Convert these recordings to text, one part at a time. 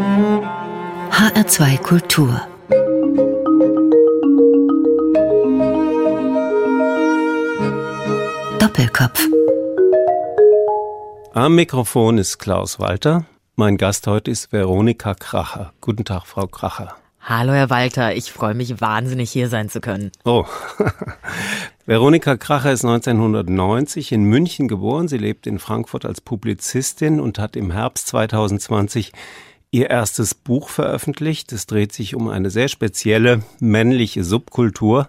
HR2 Kultur Doppelkopf Am Mikrofon ist Klaus Walter. Mein Gast heute ist Veronika Kracher. Guten Tag, Frau Kracher. Hallo, Herr Walter. Ich freue mich wahnsinnig, hier sein zu können. Oh. Veronika Kracher ist 1990 in München geboren. Sie lebt in Frankfurt als Publizistin und hat im Herbst 2020 ihr erstes Buch veröffentlicht. Es dreht sich um eine sehr spezielle männliche Subkultur.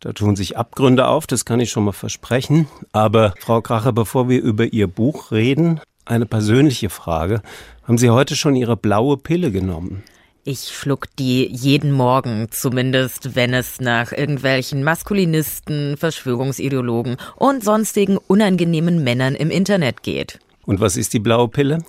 Da tun sich Abgründe auf, das kann ich schon mal versprechen. Aber Frau Kracher, bevor wir über Ihr Buch reden, eine persönliche Frage. Haben Sie heute schon Ihre blaue Pille genommen? Ich schluck die jeden Morgen, zumindest wenn es nach irgendwelchen Maskulinisten, Verschwörungsideologen und sonstigen unangenehmen Männern im Internet geht. Und was ist die blaue Pille?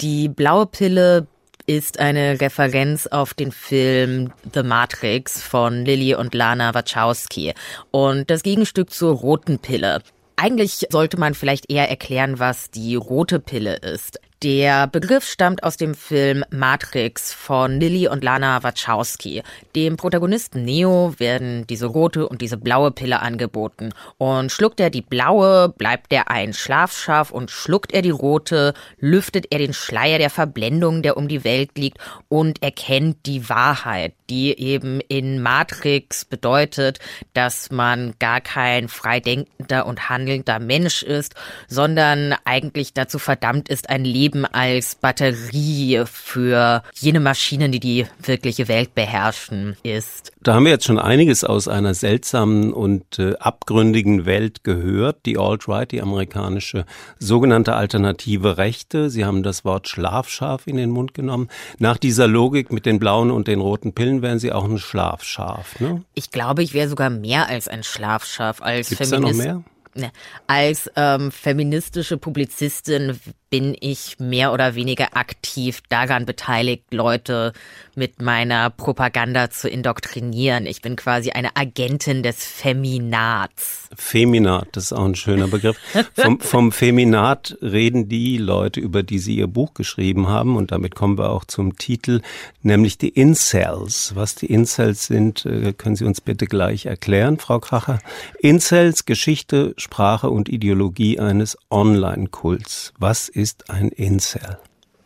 Die blaue Pille ist eine Referenz auf den Film The Matrix von Lilly und Lana Wachowski und das Gegenstück zur roten Pille. Eigentlich sollte man vielleicht eher erklären, was die rote Pille ist. Der Begriff stammt aus dem Film Matrix von Lilly und Lana Wachowski. Dem Protagonisten Neo werden diese rote und diese blaue Pille angeboten. Und schluckt er die blaue, bleibt er ein Schlafschaf und schluckt er die rote, lüftet er den Schleier der Verblendung, der um die Welt liegt und erkennt die Wahrheit, die eben in Matrix bedeutet, dass man gar kein freidenkender und handelnder Mensch ist, sondern eigentlich dazu verdammt ist, ein Leben eben als Batterie für jene Maschinen, die die wirkliche Welt beherrschen, ist. Da haben wir jetzt schon einiges aus einer seltsamen und äh, abgründigen Welt gehört. Die Alt-Right, die amerikanische sogenannte alternative Rechte. Sie haben das Wort Schlafschaf in den Mund genommen. Nach dieser Logik mit den blauen und den roten Pillen wären Sie auch ein Schlafschaf, ne? Ich glaube, ich wäre sogar mehr als ein Schlafschaf als Gibt's Feminist. Da noch mehr? Ne, als ähm, feministische Publizistin bin ich mehr oder weniger aktiv daran beteiligt, Leute mit meiner Propaganda zu indoktrinieren. Ich bin quasi eine Agentin des Feminats. Feminat, das ist auch ein schöner Begriff. Vom, vom Feminat reden die Leute, über die Sie Ihr Buch geschrieben haben, und damit kommen wir auch zum Titel, nämlich die Incels. Was die Incels sind, äh, können Sie uns bitte gleich erklären, Frau Kracher. Incels, Geschichte, Sprache und Ideologie eines Online-Kults. Was ist ist ein Incel?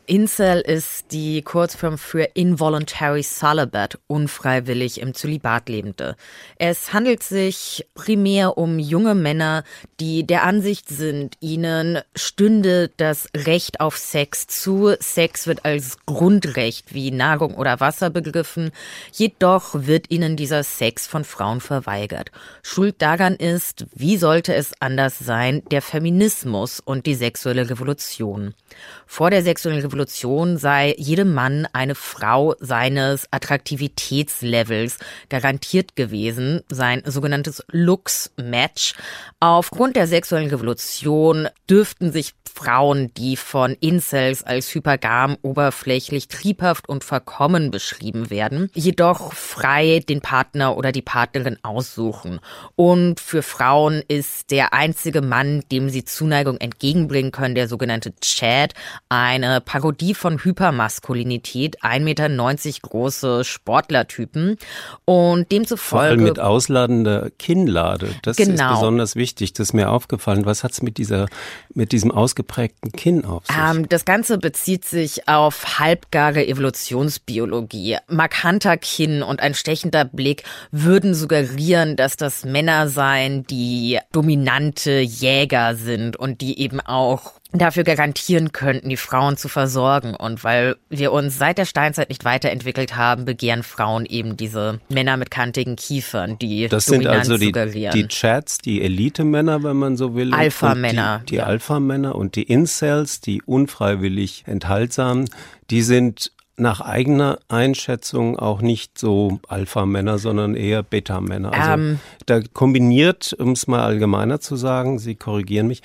Incel ist die Kurzform für Involuntary Celibate, unfreiwillig im Zölibat lebende. Es handelt sich primär um junge Männer, die der Ansicht sind, ihnen stünde das Recht auf Sex zu. Sex wird als Grundrecht wie Nahrung oder Wasser begriffen, jedoch wird ihnen dieser Sex von Frauen verweigert. Schuld daran ist, wie sollte es anders sein, der Feminismus und die sexuelle Revolution. Vor der sexuellen Revolution sei jedem Mann eine Frau seines Attraktivitätslevels garantiert gewesen, sein sogenanntes Looks-Match. Aufgrund der sexuellen Revolution dürften sich Frauen, die von Incels als hypergam, oberflächlich, triebhaft und verkommen beschrieben werden, jedoch frei den Partner oder die Partnerin aussuchen. Und für Frauen ist der einzige Mann, dem sie Zuneigung entgegenbringen können, der sogenannte Chad, eine Parodie von Hypermaskulinität, 1,90 Meter große Sportlertypen und demzufolge... Vor allem mit ausladender Kinnlade, das genau. ist besonders wichtig, das ist mir aufgefallen. Was hat's mit dieser, mit diesem ausgeprägten Kinn auf sich? Ähm, das Ganze bezieht sich auf halbgare Evolutionsbiologie. Markanter Kinn und ein stechender Blick würden suggerieren, dass das Männer seien, die dominante Jäger sind und die eben auch dafür garantieren könnten, die Frauen zu versorgen. Und weil wir uns seit der Steinzeit nicht weiterentwickelt haben, begehren Frauen eben diese Männer mit kantigen Kiefern, die das Dominanz sind also die, suggerieren. die Chats, die Elite-Männer, wenn man so will. Alpha-Männer. Die, die ja. Alpha-Männer und die Incels, die unfreiwillig enthaltsamen, die sind nach eigener Einschätzung auch nicht so Alpha-Männer, sondern eher Beta-Männer. Also ähm, da kombiniert, um es mal allgemeiner zu sagen, Sie korrigieren mich,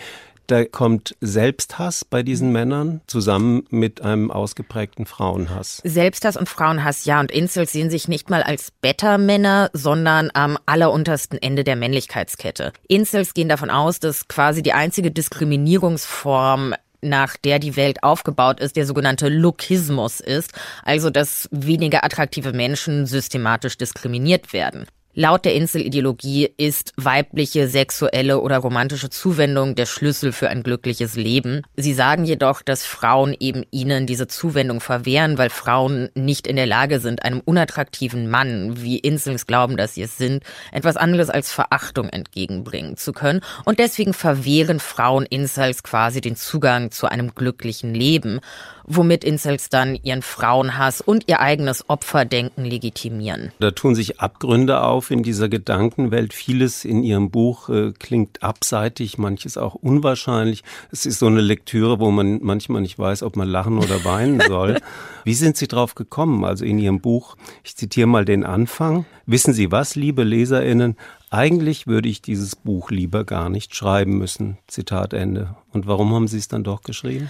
da kommt Selbsthass bei diesen Männern zusammen mit einem ausgeprägten Frauenhass. Selbsthass und Frauenhass, ja. Und Incels sehen sich nicht mal als Beta-Männer, sondern am alleruntersten Ende der Männlichkeitskette. Incels gehen davon aus, dass quasi die einzige Diskriminierungsform nach der die Welt aufgebaut ist, der sogenannte Lookismus ist, also dass weniger attraktive Menschen systematisch diskriminiert werden. Laut der Inselideologie ist weibliche sexuelle oder romantische Zuwendung der Schlüssel für ein glückliches Leben. Sie sagen jedoch, dass Frauen eben ihnen diese Zuwendung verwehren, weil Frauen nicht in der Lage sind, einem unattraktiven Mann, wie Insels glauben, dass sie es sind, etwas anderes als Verachtung entgegenbringen zu können. Und deswegen verwehren Frauen Insels quasi den Zugang zu einem glücklichen Leben womit Incels dann ihren Frauenhass und ihr eigenes Opferdenken legitimieren. Da tun sich Abgründe auf in dieser Gedankenwelt. Vieles in ihrem Buch äh, klingt abseitig, manches auch unwahrscheinlich. Es ist so eine Lektüre, wo man manchmal nicht weiß, ob man lachen oder weinen soll. Wie sind Sie drauf gekommen? Also in Ihrem Buch, ich zitiere mal den Anfang. Wissen Sie was, liebe Leserinnen? Eigentlich würde ich dieses Buch lieber gar nicht schreiben müssen. Zitat Ende. Und warum haben Sie es dann doch geschrieben?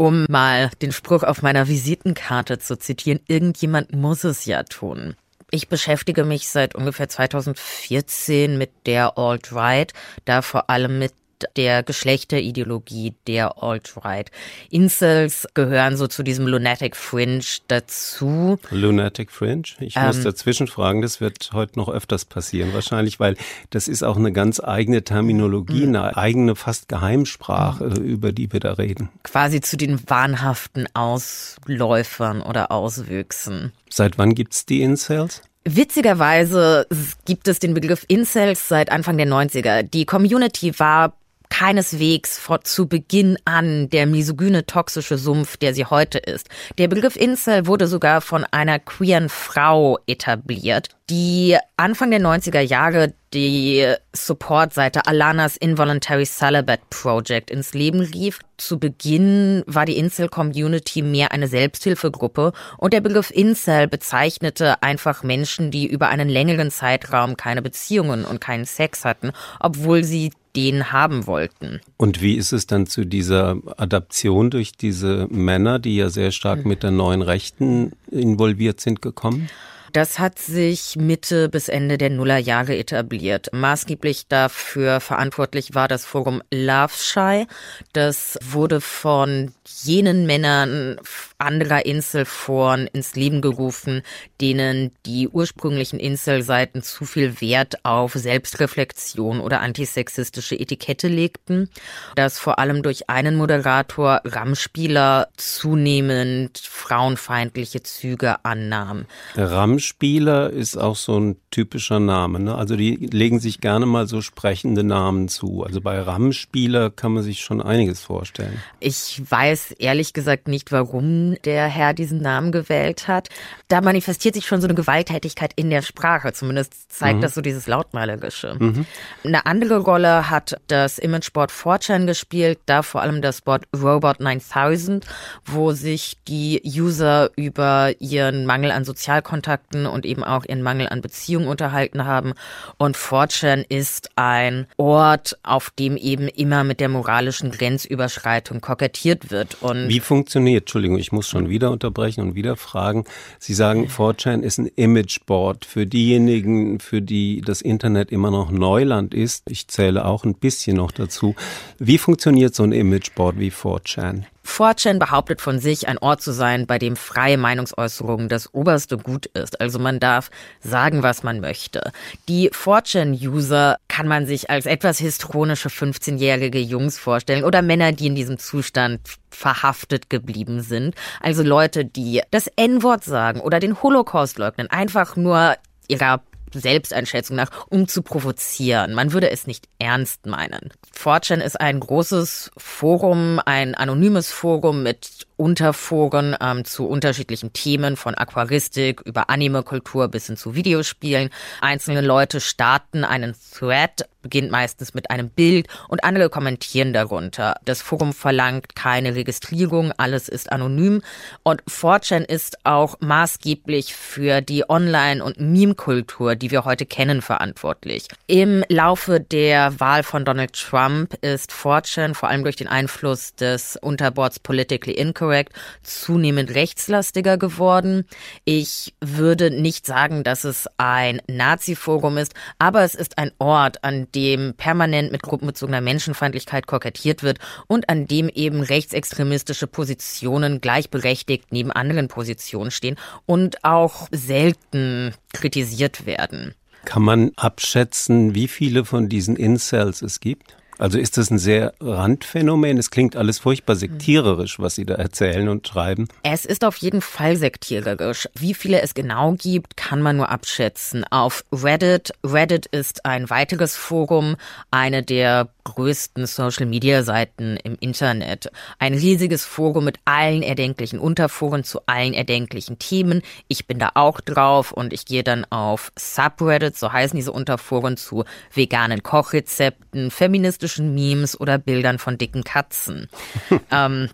Um mal den Spruch auf meiner Visitenkarte zu zitieren, irgendjemand muss es ja tun. Ich beschäftige mich seit ungefähr 2014 mit der Alt-Right, da vor allem mit der Geschlechterideologie der Alt-Right. Incels gehören so zu diesem Lunatic Fringe dazu. Lunatic Fringe? Ich ähm, muss dazwischen fragen, das wird heute noch öfters passieren wahrscheinlich, weil das ist auch eine ganz eigene Terminologie, mhm. eine eigene fast Geheimsprache, mhm. über die wir da reden. Quasi zu den wahnhaften Ausläufern oder Auswüchsen. Seit wann gibt's die Incels? Witzigerweise gibt es den Begriff Incels seit Anfang der 90er. Die Community war keineswegs vor, zu Beginn an der misogyne toxische Sumpf, der sie heute ist. Der Begriff Incel wurde sogar von einer queeren Frau etabliert, die Anfang der 90er Jahre die Supportseite Alanas Involuntary Celibate Project ins Leben rief. Zu Beginn war die Incel-Community mehr eine Selbsthilfegruppe und der Begriff Incel bezeichnete einfach Menschen, die über einen längeren Zeitraum keine Beziehungen und keinen Sex hatten, obwohl sie den haben wollten. Und wie ist es dann zu dieser Adaption durch diese Männer, die ja sehr stark mit der neuen Rechten involviert sind, gekommen? Das hat sich Mitte bis Ende der Nullerjahre etabliert. Maßgeblich dafür verantwortlich war das Forum Love Shy. Das wurde von jenen Männern anderer Inselforen ins Leben gerufen, denen die ursprünglichen Inselseiten zu viel Wert auf Selbstreflexion oder antisexistische Etikette legten, dass vor allem durch einen Moderator Ramspieler zunehmend frauenfeindliche Züge annahm. Ramspieler ist auch so ein typischer Name. Ne? Also die legen sich gerne mal so sprechende Namen zu. Also bei Ramspieler kann man sich schon einiges vorstellen. Ich weiß ehrlich gesagt nicht, warum der Herr diesen Namen gewählt hat. Da manifestiert sich schon so eine Gewalttätigkeit in der Sprache. Zumindest zeigt mhm. das so dieses Lautmalerische. Mhm. Eine andere Rolle hat das Imageboard 4chan gespielt, da vor allem das Board Robot 9000, wo sich die User über ihren Mangel an Sozialkontakten und eben auch ihren Mangel an Beziehungen unterhalten haben. Und 4chan ist ein Ort, auf dem eben immer mit der moralischen Grenzüberschreitung kokettiert wird. Und Wie funktioniert, Entschuldigung, ich muss schon wieder unterbrechen und wieder fragen. Sie sagen, 4chan ist ein Imageboard für diejenigen, für die das Internet immer noch Neuland ist. Ich zähle auch ein bisschen noch dazu. Wie funktioniert so ein Imageboard wie 4chan? 4chan behauptet von sich, ein Ort zu sein, bei dem freie Meinungsäußerung das oberste Gut ist. Also man darf sagen, was man möchte. Die 4chan-User kann man sich als etwas histronische 15-jährige Jungs vorstellen oder Männer, die in diesem Zustand verhaftet geblieben sind. Also Leute, die das N-Wort sagen oder den Holocaust leugnen, einfach nur ihrer Selbsteinschätzung nach, um zu provozieren. Man würde es nicht ernst meinen. 4chan ist ein großes Forum, ein anonymes Forum mit Unterforen ähm, zu unterschiedlichen Themen von Aquaristik über Anime-Kultur bis hin zu Videospielen. Einzelne Leute starten einen Thread, beginnt meistens mit einem Bild und andere kommentieren darunter. Das Forum verlangt keine Registrierung, alles ist anonym und 4chan ist auch maßgeblich für die Online- und Meme-Kultur, die wir heute kennen, verantwortlich. Im Laufe der Wahl von Donald Trump ist 4chan vor allem durch den Einfluss des Unterboards Politically Incorrect correct zunehmend rechtslastiger geworden. Ich würde nicht sagen, dass es ein Nazi-Forum ist, aber es ist ein Ort, an dem permanent mit gruppenbezogener Menschenfeindlichkeit kokettiert wird und an dem eben rechtsextremistische Positionen gleichberechtigt neben anderen Positionen stehen und auch selten kritisiert werden. Kann man abschätzen, wie viele von diesen Incels es gibt? Also ist das ein sehr Randphänomen? Es klingt alles furchtbar sektiererisch, was Sie da erzählen und schreiben. Es ist auf jeden Fall sektiererisch. Wie viele es genau gibt, kann man nur abschätzen. Auf Reddit, Reddit ist ein weiteres Forum, eine der größten Social-Media-Seiten im Internet. Ein riesiges Forum mit allen erdenklichen Unterforen zu allen erdenklichen Themen. Ich bin da auch drauf und ich gehe dann auf Subreddit, so heißen diese Unterforen, zu veganen Kochrezepten, feministischen Memes oder Bildern von dicken Katzen. ähm,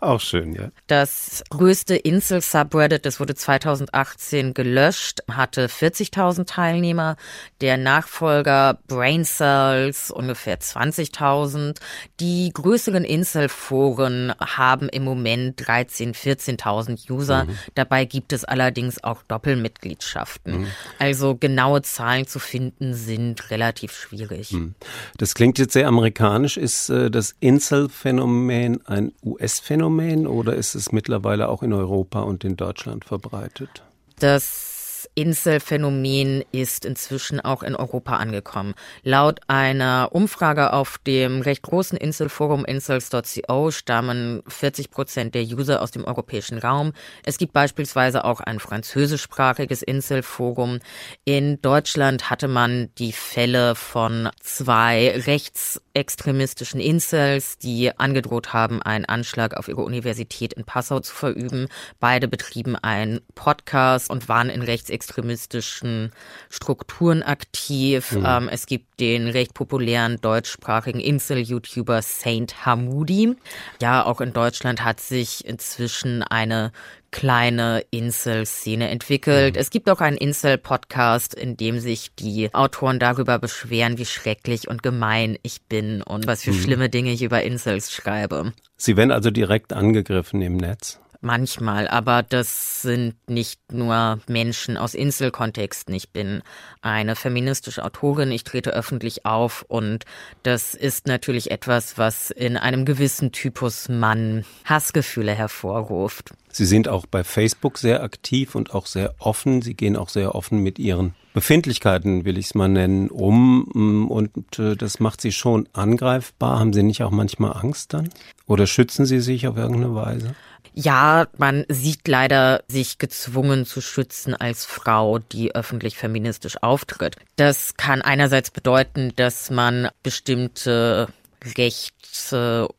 auch schön, ja. Das größte Insel-Subreddit, das wurde 2018 gelöscht, hatte 40.000 Teilnehmer. Der Nachfolger Brain Cells ungefähr 20 20.000. Die größeren Inselforen haben im Moment 13.000, 14.000 User. Mhm. Dabei gibt es allerdings auch Doppelmitgliedschaften. Mhm. Also genaue Zahlen zu finden sind relativ schwierig. Mhm. Das klingt jetzt sehr amerikanisch. Ist äh, das Inselphänomen ein US-Phänomen oder ist es mittlerweile auch in Europa und in Deutschland verbreitet? Das Inselphänomen ist inzwischen auch in Europa angekommen. Laut einer Umfrage auf dem recht großen Inselforum insels.co stammen 40 Prozent der User aus dem europäischen Raum. Es gibt beispielsweise auch ein französischsprachiges Inselforum. In Deutschland hatte man die Fälle von zwei rechtsextremistischen Insels, die angedroht haben, einen Anschlag auf ihre Universität in Passau zu verüben. Beide betrieben einen Podcast und waren in rechtsextremistischen rechtsextremistischen Strukturen aktiv. Mhm. Ähm, es gibt den recht populären deutschsprachigen Insel-YouTuber Saint Hamoudi. Ja, auch in Deutschland hat sich inzwischen eine kleine Insel-Szene entwickelt. Mhm. Es gibt auch einen Insel-Podcast, in dem sich die Autoren darüber beschweren, wie schrecklich und gemein ich bin und was für mhm. schlimme Dinge ich über Insels schreibe. Sie werden also direkt angegriffen im Netz? Manchmal, aber das sind nicht nur Menschen aus Inselkontexten. Ich bin eine feministische Autorin, ich trete öffentlich auf und das ist natürlich etwas, was in einem gewissen Typus Mann Hassgefühle hervorruft. Sie sind auch bei Facebook sehr aktiv und auch sehr offen. Sie gehen auch sehr offen mit Ihren Befindlichkeiten, will ich es mal nennen, um. Und äh, das macht Sie schon angreifbar. Haben Sie nicht auch manchmal Angst dann? Oder schützen Sie sich auf irgendeine Weise? Ja, man sieht leider sich gezwungen zu schützen als Frau, die öffentlich feministisch auftritt. Das kann einerseits bedeuten, dass man bestimmte rechts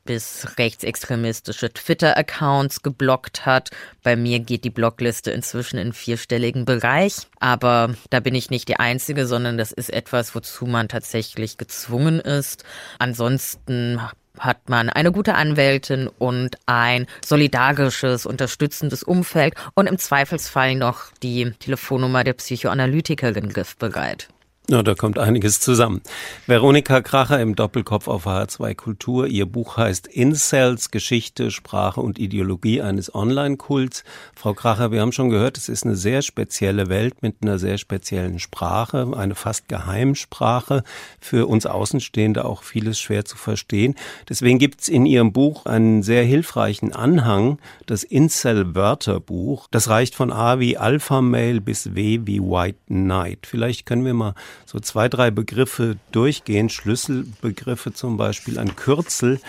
bis rechtsextremistische Twitter-Accounts geblockt hat. Bei mir geht die Blockliste inzwischen in vierstelligen Bereich. Aber da bin ich nicht die Einzige, sondern das ist etwas, wozu man tatsächlich gezwungen ist. Ansonsten hat man eine gute Anwältin und ein solidarisches, unterstützendes Umfeld und im Zweifelsfall noch die Telefonnummer der Psychoanalytikerin griffbereit. Ja, da kommt einiges zusammen. Veronika Kracher im Doppelkopf auf H2 Kultur. Ihr Buch heißt Incels, Geschichte, Sprache und Ideologie eines Online-Kults. Frau Kracher, wir haben schon gehört, es ist eine sehr spezielle Welt mit einer sehr speziellen Sprache, eine fast Geheimsprache. Für uns Außenstehende auch vieles schwer zu verstehen. Deswegen gibt's in Ihrem Buch einen sehr hilfreichen Anhang, das Incel-Wörterbuch. Das reicht von A wie Alpha Male bis W wie White Knight. Vielleicht können wir mal so zwei, drei Begriffe durchgehen, Schlüsselbegriffe zum Beispiel, ein Kürzel,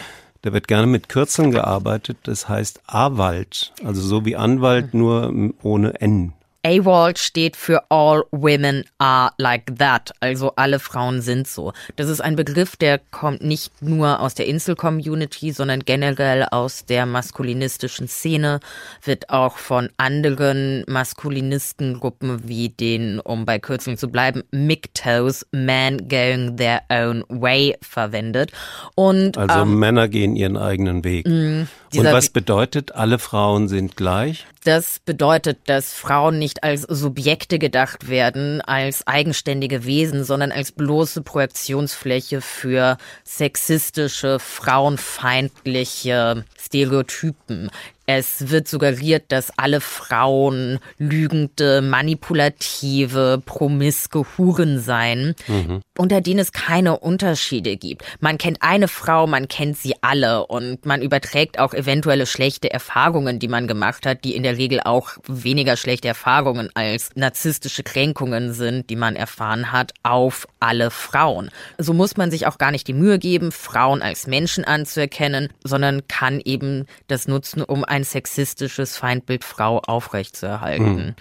da wird gerne mit Kürzeln gearbeitet, das heißt Awald, also so wie Anwalt, nur ohne N. AWOL steht für All Women Are Like That, also alle Frauen sind so. Das ist ein Begriff, der kommt nicht nur aus der Insel-Community, sondern generell aus der maskulinistischen Szene, wird auch von anderen Maskulinistengruppen wie den, um bei Kürzeln zu bleiben, MGTOWs, Men Going Their Own Way verwendet. Und, also ähm, Männer gehen ihren eigenen Weg. Mh, Und was bedeutet, alle Frauen sind gleich? Das bedeutet, dass Frauen nicht als Subjekte gedacht werden, als eigenständige Wesen, sondern als bloße Projektionsfläche für sexistische, frauenfeindliche Stereotypen. Es wird suggeriert, dass alle Frauen lügende, manipulative, promiske Huren seien, mhm. unter denen es keine Unterschiede gibt. Man kennt eine Frau, man kennt sie alle und man überträgt auch eventuelle schlechte Erfahrungen, die man gemacht hat, die in der Regel auch weniger schlechte Erfahrungen als narzisstische Kränkungen sind, die man erfahren hat, auf alle Frauen. So muss man sich auch gar nicht die Mühe geben, Frauen als Menschen anzuerkennen, sondern kann eben das nutzen, um ein sexistisches Feindbild Frau aufrechtzuerhalten. Hm.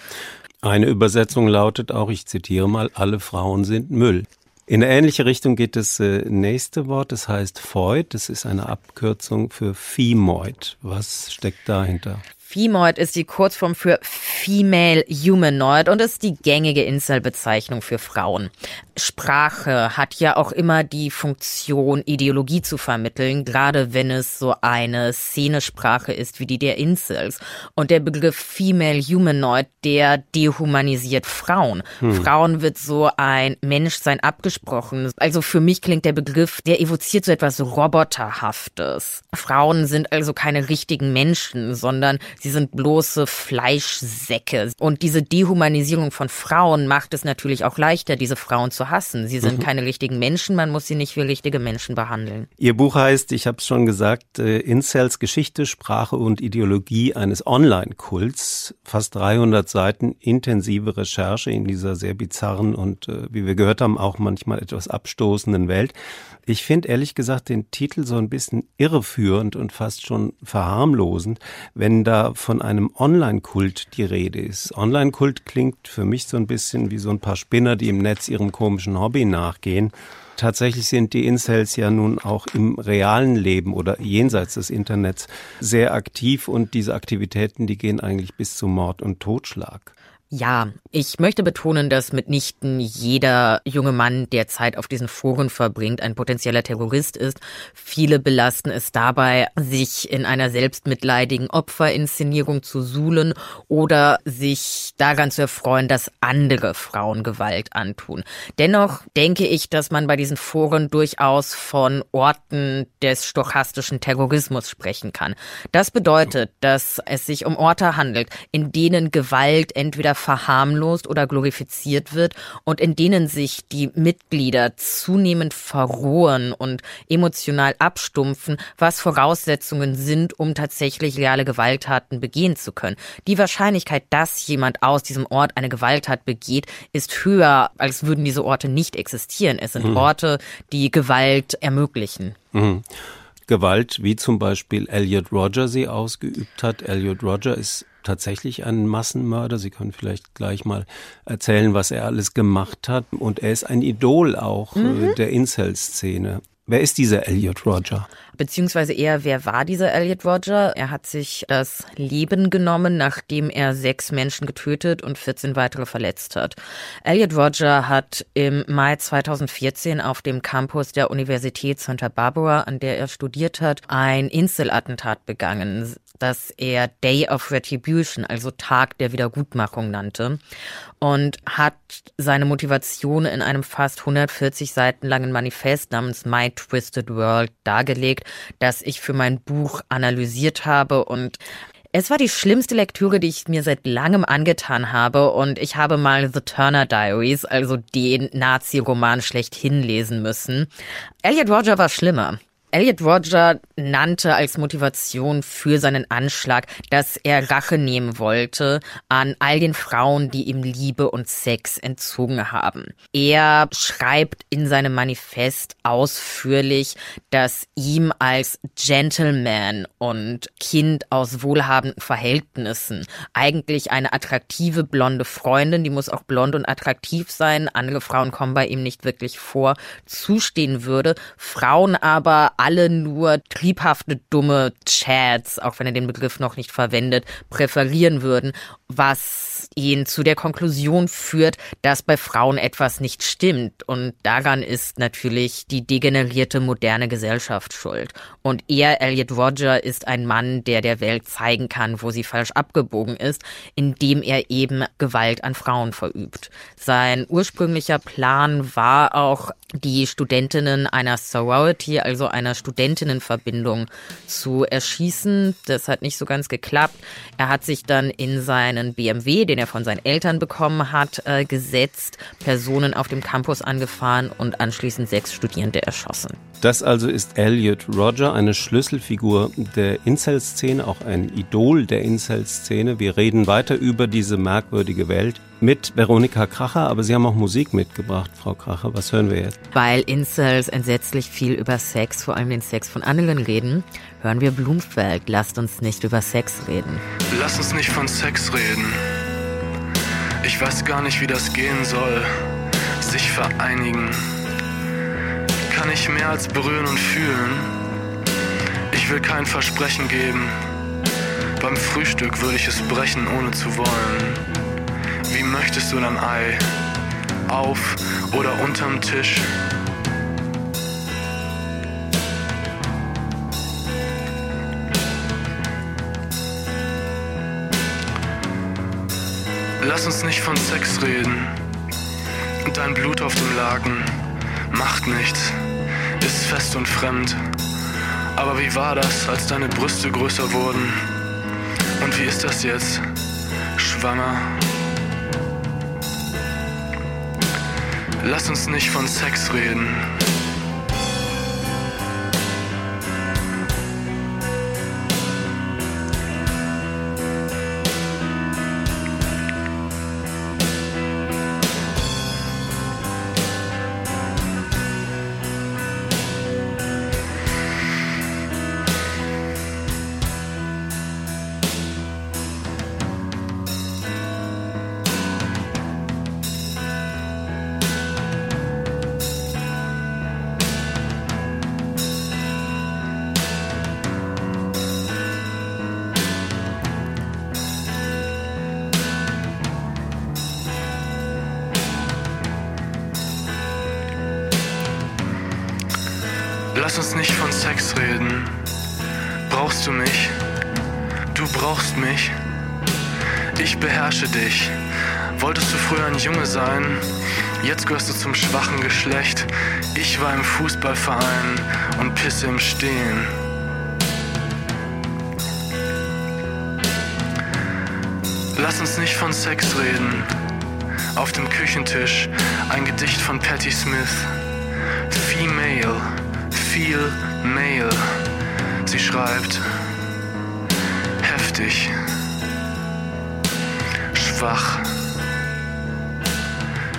Eine Übersetzung lautet auch, ich zitiere mal, alle Frauen sind Müll. In eine ähnliche Richtung geht das äh, nächste Wort, das heißt Feud, das ist eine Abkürzung für Femoid. Was steckt dahinter? Femoid ist die Kurzform für Female Humanoid und ist die gängige Inselbezeichnung für Frauen. Sprache hat ja auch immer die Funktion, Ideologie zu vermitteln, gerade wenn es so eine Szenesprache ist wie die der Incels. Und der Begriff Female Humanoid, der dehumanisiert Frauen. Hm. Frauen wird so ein Menschsein abgesprochen. Also für mich klingt der Begriff, der evoziert so etwas Roboterhaftes. Frauen sind also keine richtigen Menschen, sondern Sie sind bloße Fleischsäcke. Und diese Dehumanisierung von Frauen macht es natürlich auch leichter, diese Frauen zu hassen. Sie sind mhm. keine richtigen Menschen, man muss sie nicht wie richtige Menschen behandeln. Ihr Buch heißt, ich habe es schon gesagt, äh, Incels Geschichte, Sprache und Ideologie eines Online-Kults. Fast 300 Seiten intensive Recherche in dieser sehr bizarren und, äh, wie wir gehört haben, auch manchmal etwas abstoßenden Welt. Ich finde ehrlich gesagt den Titel so ein bisschen irreführend und fast schon verharmlosend, wenn da von einem Online-Kult die Rede ist. Online-Kult klingt für mich so ein bisschen wie so ein paar Spinner, die im Netz ihrem komischen Hobby nachgehen. Tatsächlich sind die Incels ja nun auch im realen Leben oder jenseits des Internets sehr aktiv und diese Aktivitäten, die gehen eigentlich bis zu Mord und Totschlag. Ja, ich möchte betonen, dass mitnichten jeder junge Mann, der Zeit auf diesen Foren verbringt, ein potenzieller Terrorist ist. Viele belasten es dabei, sich in einer selbstmitleidigen Opferinszenierung zu suhlen oder sich daran zu erfreuen, dass andere Frauen Gewalt antun. Dennoch denke ich, dass man bei diesen Foren durchaus von Orten des stochastischen Terrorismus sprechen kann. Das bedeutet, dass es sich um Orte handelt, in denen Gewalt entweder verharmlost oder glorifiziert wird und in denen sich die Mitglieder zunehmend verrohren und emotional abstumpfen, was Voraussetzungen sind, um tatsächlich reale Gewalttaten begehen zu können. Die Wahrscheinlichkeit, dass jemand aus diesem Ort eine Gewalttat begeht, ist höher, als würden diese Orte nicht existieren. Es sind mhm. Orte, die Gewalt ermöglichen. Mhm. Gewalt, wie zum Beispiel Elliot Roger sie ausgeübt hat. Elliot Roger ist tatsächlich ein Massenmörder. Sie können vielleicht gleich mal erzählen, was er alles gemacht hat. Und er ist ein Idol auch äh, mhm. der Incel-Szene. Wer ist dieser Elliot Roger? Beziehungsweise eher, wer war dieser Elliot Roger? Er hat sich das Leben genommen, nachdem er sechs Menschen getötet und 14 weitere verletzt hat. Elliot Roger hat im Mai 2014 auf dem Campus der Universität Santa Barbara, an der er studiert hat, ein Inselattentat begangen das er Day of Retribution, also Tag der Wiedergutmachung nannte und hat seine Motivation in einem fast 140 Seiten langen Manifest namens My Twisted World dargelegt, das ich für mein Buch analysiert habe und es war die schlimmste Lektüre, die ich mir seit langem angetan habe und ich habe mal The Turner Diaries, also den Nazi-Roman schlechthin lesen müssen. Elliot Roger war schlimmer. Elliot Roger nannte als Motivation für seinen Anschlag, dass er Rache nehmen wollte an all den Frauen, die ihm Liebe und Sex entzogen haben. Er schreibt in seinem Manifest ausführlich, dass ihm als Gentleman und Kind aus wohlhabenden Verhältnissen eigentlich eine attraktive blonde Freundin, die muss auch blond und attraktiv sein, andere Frauen kommen bei ihm nicht wirklich vor, zustehen würde. Frauen aber alle nur triebhafte, dumme Chats, auch wenn er den Begriff noch nicht verwendet, präferieren würden, was ihn zu der Konklusion führt, dass bei Frauen etwas nicht stimmt. Und daran ist natürlich die degenerierte moderne Gesellschaft schuld. Und er, Elliot Roger, ist ein Mann, der der Welt zeigen kann, wo sie falsch abgebogen ist, indem er eben Gewalt an Frauen verübt. Sein ursprünglicher Plan war auch, die Studentinnen einer Sorority, also einer einer Studentinnenverbindung zu erschießen. Das hat nicht so ganz geklappt. Er hat sich dann in seinen BMW, den er von seinen Eltern bekommen hat, äh, gesetzt, Personen auf dem Campus angefahren und anschließend sechs Studierende erschossen. Das also ist Elliot Roger, eine Schlüsselfigur der Incel-Szene, auch ein Idol der Incel-Szene. Wir reden weiter über diese merkwürdige Welt mit Veronika Kracher, aber Sie haben auch Musik mitgebracht, Frau Kracher. Was hören wir jetzt? Weil Incels entsetzlich viel über Sex, vor allem den Sex von anderen reden, hören wir Blumfeld. Lasst uns nicht über Sex reden. Lass uns nicht von Sex reden. Ich weiß gar nicht, wie das gehen soll. Sich vereinigen kann ich mehr als berühren und fühlen. Ich will kein Versprechen geben. Beim Frühstück würde ich es brechen, ohne zu wollen. Wie möchtest du dein Ei? Auf oder unterm Tisch? Lass uns nicht von Sex reden. Dein Blut auf dem Laken macht nichts ist fest und fremd. Aber wie war das, als deine Brüste größer wurden? Und wie ist das jetzt? Schwanger? Lass uns nicht von Sex reden. Brauchst mich. Ich beherrsche dich. Wolltest du früher ein Junge sein? Jetzt gehörst du zum schwachen Geschlecht. Ich war im Fußballverein und pisse im Stehen. Lass uns nicht von Sex reden. Auf dem Küchentisch ein Gedicht von Patti Smith. Female viel Mail. Sie schreibt heftig, schwach,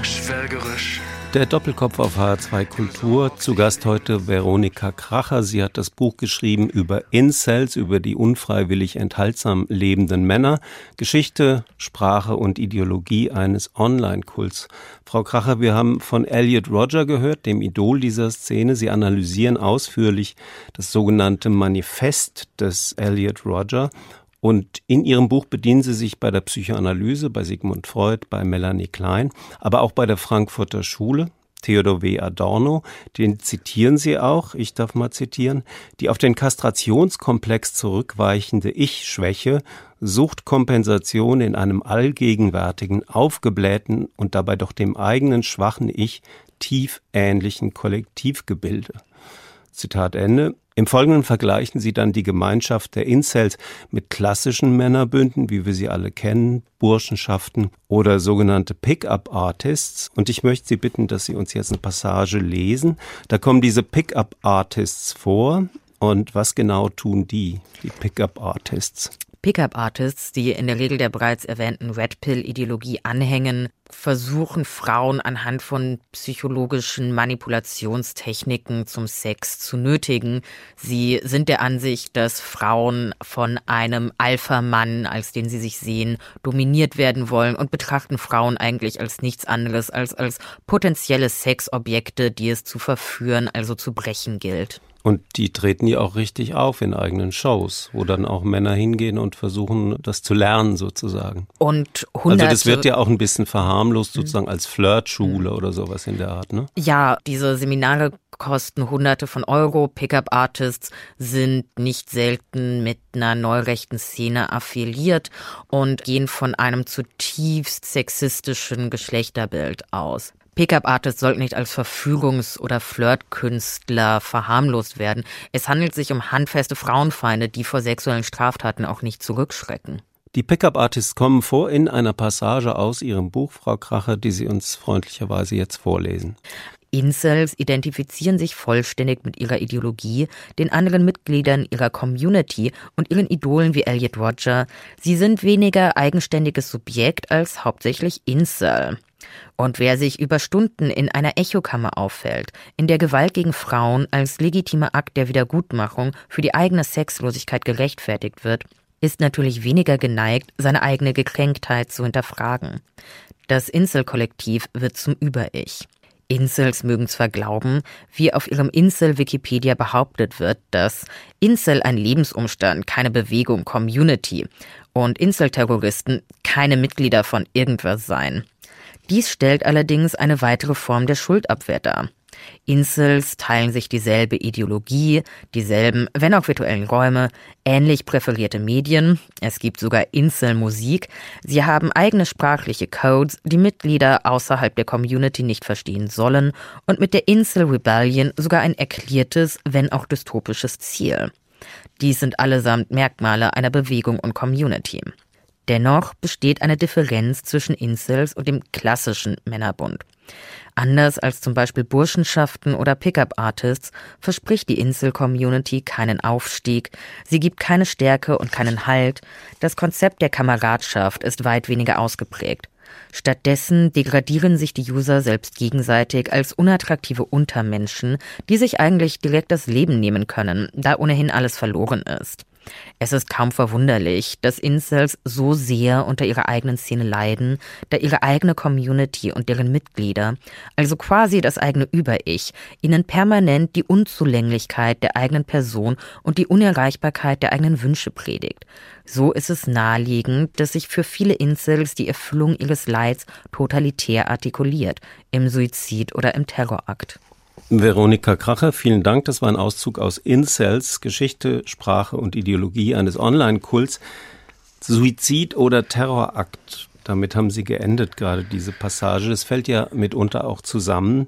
schwelgerisch. Der Doppelkopf auf H2 Kultur. Zu Gast heute Veronika Kracher. Sie hat das Buch geschrieben über Incels, über die unfreiwillig enthaltsam lebenden Männer. Geschichte, Sprache und Ideologie eines Online-Kults. Frau Kracher, wir haben von Elliot Roger gehört, dem Idol dieser Szene. Sie analysieren ausführlich das sogenannte Manifest des Elliot Roger und in ihrem Buch bedienen sie sich bei der Psychoanalyse, bei Sigmund Freud, bei Melanie Klein, aber auch bei der Frankfurter Schule. Theodor W. Adorno, den zitieren sie auch, ich darf mal zitieren, die auf den Kastrationskomplex zurückweichende Ich-Schwäche sucht Kompensation in einem allgegenwärtigen, aufgeblähten und dabei doch dem eigenen schwachen Ich tief ähnlichen Kollektivgebilde. Zitat Ende. Im Folgenden vergleichen sie dann die Gemeinschaft der Incels mit klassischen Männerbünden, wie wir sie alle kennen, Burschenschaften oder sogenannte Pickup-Artists. Und ich möchte Sie bitten, dass Sie uns jetzt eine Passage lesen. Da kommen diese Pickup-Artists vor. Und was genau tun die, die Pickup-Artists? Pickup-Artists, die in der Regel der bereits erwähnten Red Pill-Ideologie anhängen, versuchen Frauen anhand von psychologischen Manipulationstechniken zum Sex zu nötigen. Sie sind der Ansicht, dass Frauen von einem Alpha-Mann, als den sie sich sehen, dominiert werden wollen und betrachten Frauen eigentlich als nichts anderes als als potenzielle Sexobjekte, die es zu verführen, also zu brechen gilt. Und die treten ja auch richtig auf in eigenen Shows, wo dann auch Männer hingehen und versuchen, das zu lernen sozusagen. Und hunderte, Also das wird ja auch ein bisschen verharmlost sozusagen als Flirtschule oder sowas in der Art, ne? Ja, diese Seminare kosten hunderte von Euro. Pickup-Artists sind nicht selten mit einer neurechten Szene affiliiert und gehen von einem zutiefst sexistischen Geschlechterbild aus. Pickup-Artists sollten nicht als Verfügungs- oder Flirtkünstler verharmlost werden. Es handelt sich um handfeste Frauenfeinde, die vor sexuellen Straftaten auch nicht zurückschrecken. Die Pickup-Artists kommen vor in einer Passage aus Ihrem Buch, Frau Kracher, die Sie uns freundlicherweise jetzt vorlesen. Incels identifizieren sich vollständig mit ihrer Ideologie, den anderen Mitgliedern ihrer Community und ihren Idolen wie Elliot Roger. Sie sind weniger eigenständiges Subjekt als hauptsächlich Incel. Und wer sich über Stunden in einer Echokammer auffällt, in der Gewalt gegen Frauen als legitimer Akt der Wiedergutmachung für die eigene Sexlosigkeit gerechtfertigt wird, ist natürlich weniger geneigt, seine eigene Gekränktheit zu hinterfragen. Das Insel-Kollektiv wird zum Über-Ich. Incels mögen zwar glauben, wie auf ihrem Incel-Wikipedia behauptet wird, dass Incel ein Lebensumstand, keine Bewegung, Community und Incel-Terroristen keine Mitglieder von irgendwas seien. Dies stellt allerdings eine weitere Form der Schuldabwehr dar. Incels teilen sich dieselbe Ideologie, dieselben, wenn auch virtuellen Räume, ähnlich präferierte Medien, es gibt sogar Incel-Musik, sie haben eigene sprachliche Codes, die Mitglieder außerhalb der Community nicht verstehen sollen und mit der Incel-Rebellion sogar ein erklärtes, wenn auch dystopisches Ziel. Dies sind allesamt Merkmale einer Bewegung und Community. Dennoch besteht eine Differenz zwischen Incels und dem klassischen Männerbund. Anders als zum Beispiel Burschenschaften oder Pickup-Artists verspricht die Insel-Community keinen Aufstieg, sie gibt keine Stärke und keinen Halt, das Konzept der Kameradschaft ist weit weniger ausgeprägt. Stattdessen degradieren sich die User selbst gegenseitig als unattraktive Untermenschen, die sich eigentlich direkt das Leben nehmen können, da ohnehin alles verloren ist. Es ist kaum verwunderlich, dass Incels so sehr unter ihrer eigenen Szene leiden, da ihre eigene Community und deren Mitglieder, also quasi das eigene Über-Ich, ihnen permanent die Unzulänglichkeit der eigenen Person und die Unerreichbarkeit der eigenen Wünsche predigt. So ist es naheliegend, dass sich für viele Incels die Erfüllung ihres Leids totalitär artikuliert, im Suizid oder im Terrorakt. Veronika Kracher, vielen Dank. Das war ein Auszug aus Incels, Geschichte, Sprache und Ideologie eines Online-Kults. Suizid oder Terrorakt, damit haben Sie geendet gerade diese Passage. Das fällt ja mitunter auch zusammen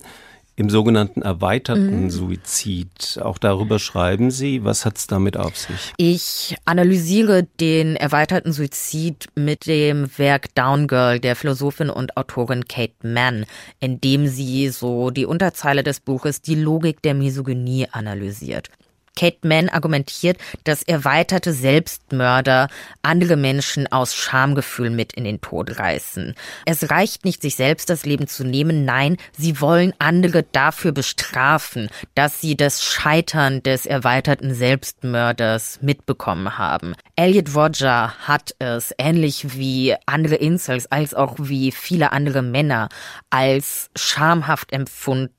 im sogenannten erweiterten mhm. Suizid. Auch darüber schreiben Sie. Was hat es damit auf sich? Ich analysiere den erweiterten Suizid mit dem Werk Down Girl der Philosophin und Autorin Kate Mann, in dem sie so die Unterzeile des Buches Die Logik der Misogynie analysiert. Kate Mann argumentiert, dass erweiterte Selbstmörder andere Menschen aus Schamgefühl mit in den Tod reißen. Es reicht nicht, sich selbst das Leben zu nehmen, nein, sie wollen andere dafür bestrafen, dass sie das Scheitern des erweiterten Selbstmörders mitbekommen haben. Elliot Roger hat es, ähnlich wie andere Incels, als auch wie viele andere Männer, als schamhaft empfunden,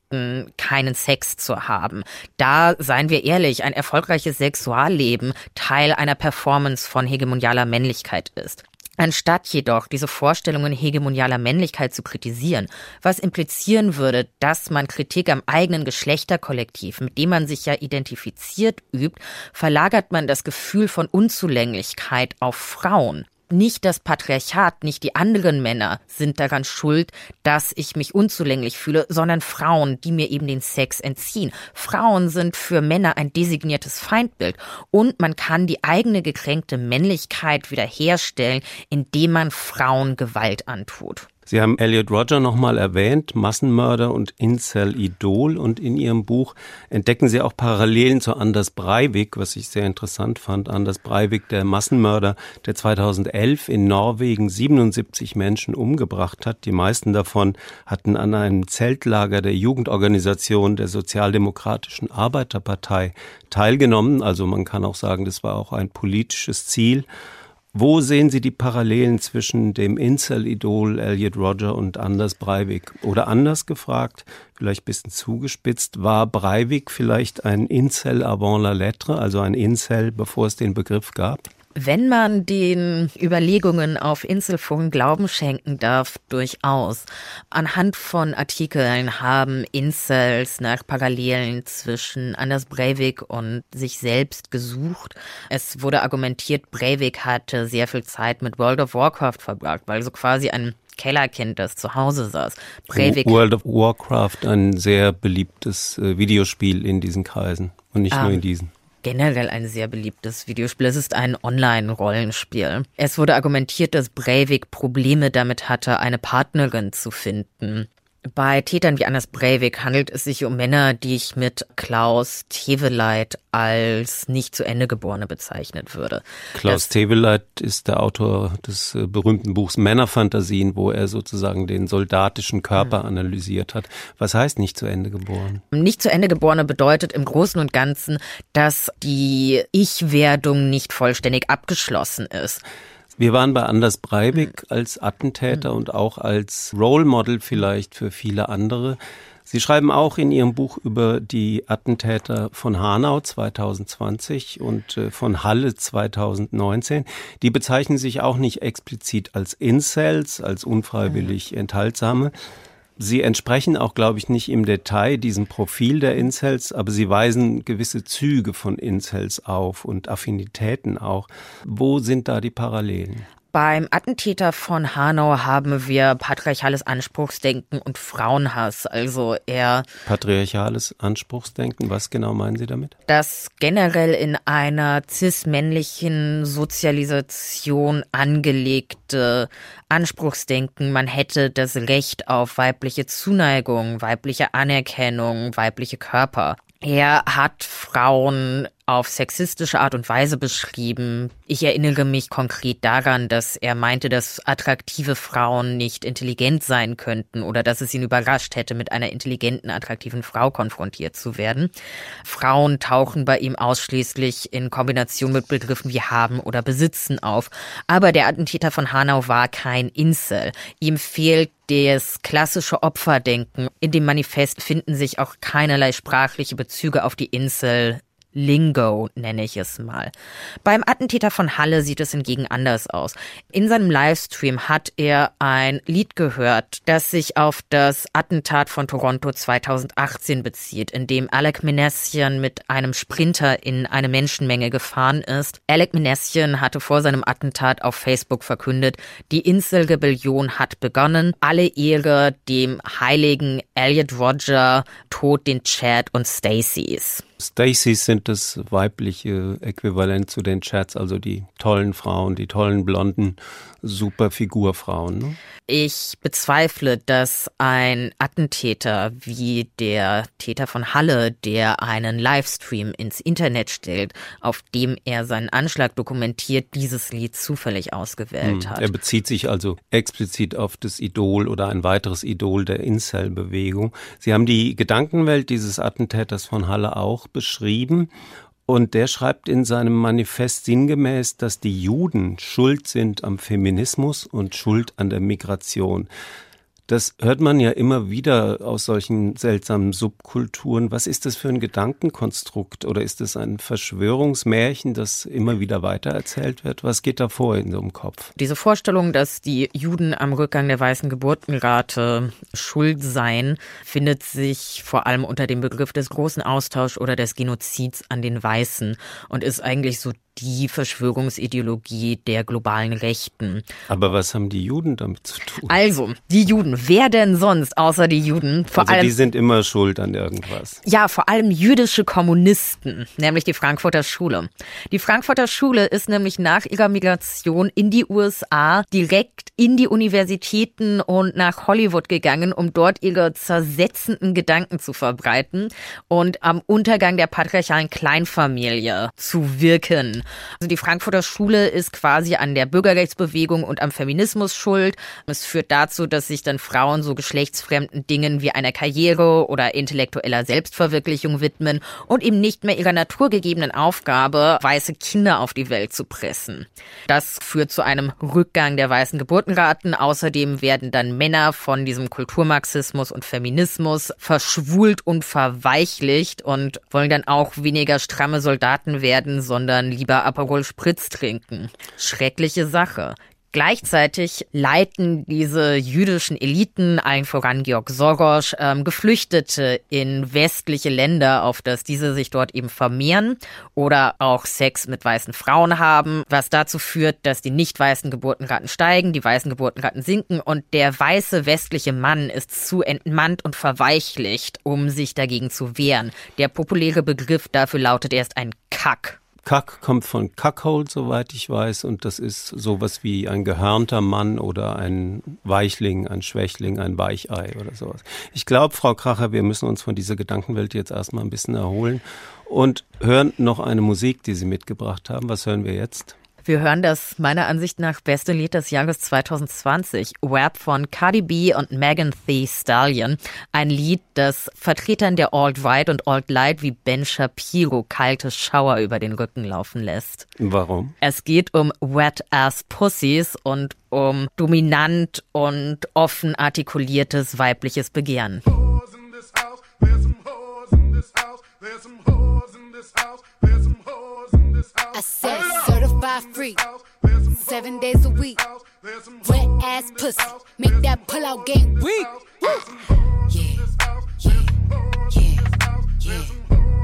keinen Sex zu haben. Da, seien wir ehrlich, ein erfolgreiches Sexualleben Teil einer Performance von hegemonialer Männlichkeit ist. Anstatt jedoch diese Vorstellungen hegemonialer Männlichkeit zu kritisieren, was implizieren würde, dass man Kritik am eigenen Geschlechterkollektiv, mit dem man sich ja identifiziert, übt, verlagert man das Gefühl von Unzulänglichkeit auf Frauen nicht das Patriarchat, nicht die anderen Männer sind daran schuld, dass ich mich unzulänglich fühle, sondern Frauen, die mir eben den Sex entziehen. Frauen sind für Männer ein designiertes Feindbild und man kann die eigene gekränkte Männlichkeit wiederherstellen, indem man Frauen Gewalt antut. Sie haben Elliot Roger nochmal erwähnt, Massenmörder und Incel-Idol. Und in Ihrem Buch entdecken Sie auch Parallelen zu Anders Breivik, was ich sehr interessant fand. Anders Breivik, der Massenmörder, der 2011 in Norwegen 77 Menschen umgebracht hat. Die meisten davon hatten an einem Zeltlager der Jugendorganisation der Sozialdemokratischen Arbeiterpartei teilgenommen. Also man kann auch sagen, das war auch ein politisches Ziel. Wo sehen Sie die Parallelen zwischen dem Incel-Idol Elliot Roger und Anders Breivik? Oder anders gefragt, vielleicht ein bisschen zugespitzt, war Breivik vielleicht ein Incel avant la lettre, also ein Incel, bevor es den Begriff gab? Wenn man den Überlegungen auf Inselfunk Glauben schenken darf, durchaus. Anhand von Artikeln haben Incels nach Parallelen zwischen Anders Breivik und sich selbst gesucht. Es wurde argumentiert, Breivik hatte sehr viel Zeit mit World of Warcraft verbracht, weil so quasi ein Kellerkind, das zu Hause saß. Breivik. World of Warcraft, ein sehr beliebtes äh, Videospiel in diesen Kreisen und nicht um, nur in diesen generell ein sehr beliebtes Videospiel. Es ist ein Online-Rollenspiel. Es wurde argumentiert, dass Breivik Probleme damit hatte, eine Partnerin zu finden. Bei Tätern wie Anders Breivik handelt es sich um Männer, die ich mit Klaus Teveleit als nicht zu Ende geborene bezeichnet würde. Klaus Teveleit ist der Autor des äh, berühmten Buchs Männerfantasien, wo er sozusagen den soldatischen Körper mhm. analysiert hat. Was heißt nicht zu Ende geboren? Nicht zu Ende geborene bedeutet im Großen und Ganzen, dass die Ich-Werdung nicht vollständig abgeschlossen ist. Wir waren bei Anders Breivik mhm. als Attentäter mhm. und auch als Role Model vielleicht für viele andere. Sie schreiben auch in Ihrem Buch über die Attentäter von Hanau 2020 und äh, von Halle 2019. Die bezeichnen sich auch nicht explizit als Incels, als unfreiwillig. Enthaltsame, Sie entsprechen auch, glaube ich, nicht im Detail diesem Profil der Incels, aber sie weisen gewisse Züge von Incels auf und Affinitäten auch. Wo sind da die Parallelen? Beim Attentäter von Hanau haben wir patriarchales Anspruchsdenken und Frauenhass. Also er. Patriarchales Anspruchsdenken, was genau meinen Sie damit? Das generell in einer cis-männlichen Sozialisation angelegte Anspruchsdenken, man hätte das Recht auf weibliche Zuneigung, weibliche Anerkennung, weibliche Körper. Er hat Frauen auf sexistische Art und Weise beschrieben. Ich erinnere mich konkret daran, dass er meinte, dass attraktive Frauen nicht intelligent sein könnten oder dass es ihn überrascht hätte, mit einer intelligenten, attraktiven Frau konfrontiert zu werden. Frauen tauchen bei ihm ausschließlich in Kombination mit Begriffen wie haben oder besitzen auf. Aber der Attentäter von Hanau war kein Insel. Ihm fehlt das klassische Opferdenken. In dem Manifest finden sich auch keinerlei sprachliche Bezüge auf die Insel Lingo, nenne ich es mal. Beim Attentäter von Halle sieht es hingegen anders aus. In seinem Livestream hat er ein Lied gehört, das sich auf das Attentat von Toronto 2018 bezieht, in dem Alec Minessian mit einem Sprinter in eine Menschenmenge gefahren ist. Alec Minessian hatte vor seinem Attentat auf Facebook verkündet, die Inselrebellion hat begonnen. Alle Ehre dem heiligen Elliot Roger, Tod den Chad und Stacys. Stacys sind das weibliche Äquivalent zu den Chats, also die tollen Frauen, die tollen blonden Superfigurfrauen. Ne? Ich bezweifle, dass ein Attentäter wie der Täter von Halle, der einen Livestream ins Internet stellt, auf dem er seinen Anschlag dokumentiert, dieses Lied zufällig ausgewählt hm. hat. Er bezieht sich also explizit auf das Idol oder ein weiteres Idol der Incel-Bewegung. Sie haben die Gedankenwelt dieses Attentäters von Halle auch beschrieben und der schreibt in seinem Manifest sinngemäß, dass die Juden schuld sind am Feminismus und schuld an der Migration. Das hört man ja immer wieder aus solchen seltsamen Subkulturen. Was ist das für ein Gedankenkonstrukt oder ist es ein Verschwörungsmärchen, das immer wieder weitererzählt wird? Was geht da vor in so einem Kopf? Diese Vorstellung, dass die Juden am Rückgang der weißen Geburtenrate schuld seien, findet sich vor allem unter dem Begriff des großen Austauschs oder des Genozids an den Weißen und ist eigentlich so die Verschwörungsideologie der globalen Rechten. Aber was haben die Juden damit zu tun? Also, die Juden, wer denn sonst außer die Juden? Vor also allem, die sind immer schuld an irgendwas. Ja, vor allem jüdische Kommunisten, nämlich die Frankfurter Schule. Die Frankfurter Schule ist nämlich nach ihrer Migration in die USA direkt in die Universitäten und nach Hollywood gegangen, um dort ihre zersetzenden Gedanken zu verbreiten und am Untergang der patriarchalen Kleinfamilie zu wirken. Also die Frankfurter Schule ist quasi an der Bürgerrechtsbewegung und am Feminismus schuld. Es führt dazu, dass sich dann Frauen so geschlechtsfremden Dingen wie einer Karriere oder intellektueller Selbstverwirklichung widmen und eben nicht mehr ihrer naturgegebenen Aufgabe, weiße Kinder auf die Welt zu pressen. Das führt zu einem Rückgang der weißen Geburtenraten. Außerdem werden dann Männer von diesem Kulturmarxismus und Feminismus verschwult und verweichlicht und wollen dann auch weniger stramme Soldaten werden, sondern lieber Aperol Spritz trinken. Schreckliche Sache Gleichzeitig leiten diese jüdischen Eliten, allen voran Georg Soros, ähm, Geflüchtete in westliche Länder, auf dass diese sich dort eben vermehren oder auch Sex mit weißen Frauen haben, was dazu führt, dass die nicht weißen Geburtenraten steigen, die weißen Geburtenraten sinken und der weiße westliche Mann ist zu entmannt und verweichlicht, um sich dagegen zu wehren. Der populäre Begriff dafür lautet erst ein Kack. Kack kommt von Cuckold, soweit ich weiß, und das ist sowas wie ein gehörnter Mann oder ein Weichling, ein Schwächling, ein Weichei oder sowas. Ich glaube, Frau Kracher, wir müssen uns von dieser Gedankenwelt jetzt erstmal ein bisschen erholen und hören noch eine Musik, die Sie mitgebracht haben. Was hören wir jetzt? Wir hören das meiner Ansicht nach beste Lied des Jahres 2020, Web von Cardi B und Megan Thee Stallion. Ein Lied, das Vertretern der Alt-Right und Alt-Light wie Ben Shapiro kalte Schauer über den Rücken laufen lässt. Warum? Es geht um Wet-Ass Pussies und um dominant und offen artikuliertes weibliches Begehren. I said certified free, seven days a week. Wet ass pussy, make that pull out game weak. Yeah, yeah, yeah, yeah.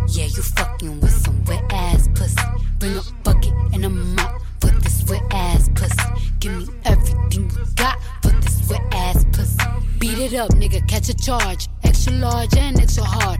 Yeah, you fucking with some wet ass pussy. Bring a bucket and a mop for this wet ass pussy. Give me everything you got for this wet ass pussy. Beat it up, nigga, catch a charge. Extra large and extra hard.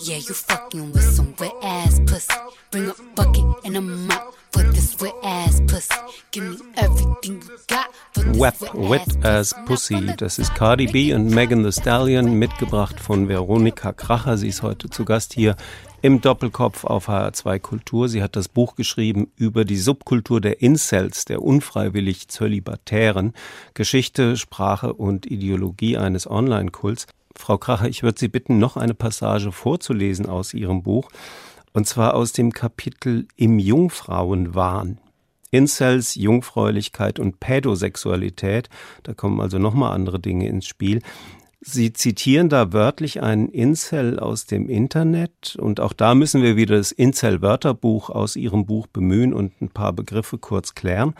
Yeah, you fucking with some wet ass pussy. Bring a bucket and a mop for this wet ass pussy. Give me everything you got. Wet, Wet Ass Pussy, das ist Cardi B und Megan Thee Stallion, mitgebracht von Veronika Kracher. Sie ist heute zu Gast hier im Doppelkopf auf HR2 Kultur. Sie hat das Buch geschrieben über die Subkultur der Incels, der unfreiwillig Zölibatären, Geschichte, Sprache und Ideologie eines Online-Kults. Frau Kracher, ich würde Sie bitten, noch eine Passage vorzulesen aus Ihrem Buch, und zwar aus dem Kapitel Im Jungfrauenwahn. Incels, Jungfräulichkeit und Pädosexualität, da kommen also nochmal andere Dinge ins Spiel. Sie zitieren da wörtlich einen Incel aus dem Internet und auch da müssen wir wieder das Incel-Wörterbuch aus Ihrem Buch bemühen und ein paar Begriffe kurz klären.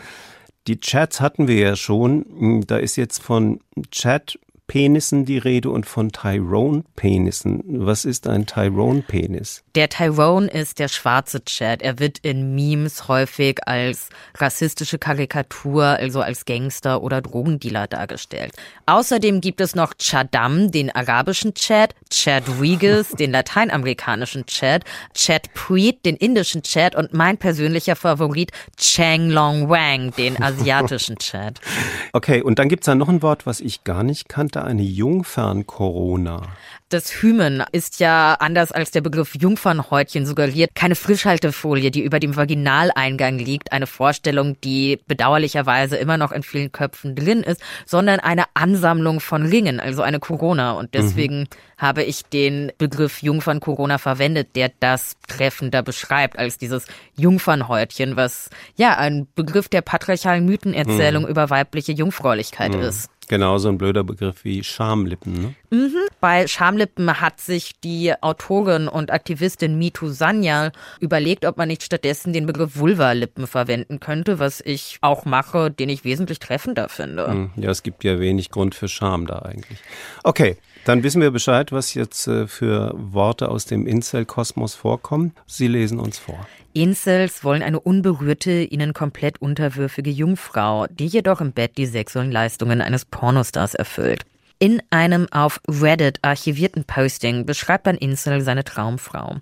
Die Chats hatten wir ja schon. Da ist jetzt von Chat Penissen die Rede und von Tyrone-Penissen. Was ist ein Tyrone-Penis? Der Tyrone ist der schwarze Chat. Er wird in Memes häufig als rassistische Karikatur, also als Gangster oder Drogendealer dargestellt. Außerdem gibt es noch Chadam, den arabischen Chat, Chadwiges, den lateinamerikanischen Chat, Chat Preet, den indischen Chat und mein persönlicher Favorit Chang Long Wang, den asiatischen Chat. Okay, und dann gibt es da noch ein Wort, was ich gar nicht kannte darstellte eine Jungfern-Corona. Das Hymen ist ja anders als der Begriff Jungfernhäutchen suggeriert keine Frischhaltefolie, die über dem Vaginaleingang liegt, eine Vorstellung, die bedauerlicherweise immer noch in vielen Köpfen drin ist, sondern eine Ansammlung von Ringen, also eine Corona. Und deswegen mhm. habe ich den Begriff Jungfern-Corona verwendet, der das treffender beschreibt als dieses Jungfernhäutchen, was ja ein Begriff der patriarchalen Mythenerzählung mhm. über weibliche Jungfräulichkeit mhm. ist. Genauso ein blöder Begriff wie Schamlippen. Ne? Mhm. Bei Schamlippen hat sich die Autorin und Aktivistin Mitu Sanyal überlegt, ob man nicht stattdessen den Begriff Vulva-Lippen verwenden könnte, was ich auch mache, den ich wesentlich treffender finde. Mhm. Ja, es gibt ja wenig Grund für Scham da eigentlich. Okay, dann wissen wir Bescheid, was jetzt äh, für Worte aus dem Incel-Kosmos vorkommen. Sie lesen uns vor. Incels wollen eine unberührte, ihnen komplett unterwürfige Jungfrau, die jedoch im Bett die sexuellen Leistungen eines Pornostars erfüllt. In einem auf Reddit archivierten Posting beschreibt ein Insel seine Traumfrau.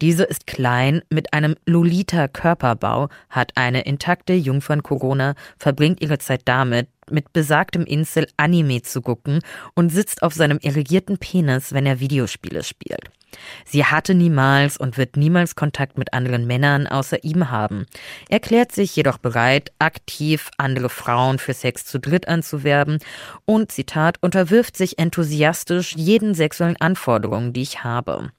Diese ist klein, mit einem Lolita-Körperbau, hat eine intakte Jungfern-Corona, verbringt ihre Zeit damit, mit besagtem Insel Anime zu gucken und sitzt auf seinem irrigierten Penis, wenn er Videospiele spielt. Sie hatte niemals und wird niemals Kontakt mit anderen Männern außer ihm haben, erklärt sich jedoch bereit, aktiv andere Frauen für Sex zu dritt anzuwerben und, Zitat, unterwirft sich enthusiastisch jeden sexuellen Anforderungen, die ich habe.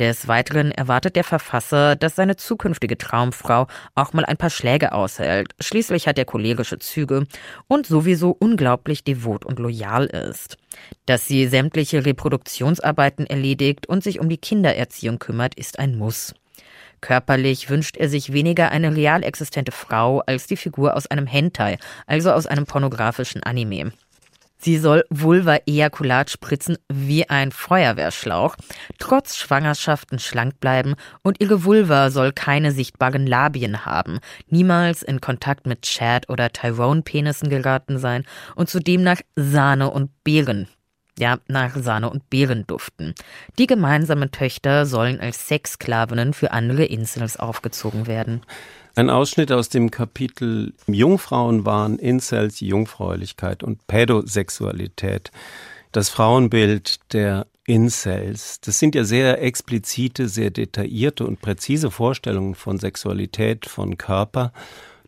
Des Weiteren erwartet der Verfasser, dass seine zukünftige Traumfrau auch mal ein paar Schläge aushält. Schließlich hat er cholerische Züge und sowieso unglaublich devot und loyal ist. Dass sie sämtliche Reproduktionsarbeiten erledigt und sich um die Kindererziehung kümmert, ist ein Muss. Körperlich wünscht er sich weniger eine real existente Frau als die Figur aus einem Hentai, also aus einem pornografischen Anime. Sie soll Vulva-Ejakulat spritzen wie ein Feuerwehrschlauch, trotz Schwangerschaften schlank bleiben und ihre Vulva soll keine sichtbaren Labien haben, niemals in Kontakt mit Chad oder Tyrone-Penissen geraten sein und zudem nach Sahne und Beeren ja, nach Sahne und Beeren duften. Die gemeinsamen Töchter sollen als Sexsklavinnen für andere Insels aufgezogen werden. Ein Ausschnitt aus dem Kapitel Jungfrauenwahn, Incels, Jungfräulichkeit und Pädosexualität. Das Frauenbild der Incels. Das sind ja sehr explizite, sehr detaillierte und präzise Vorstellungen von Sexualität, von Körper.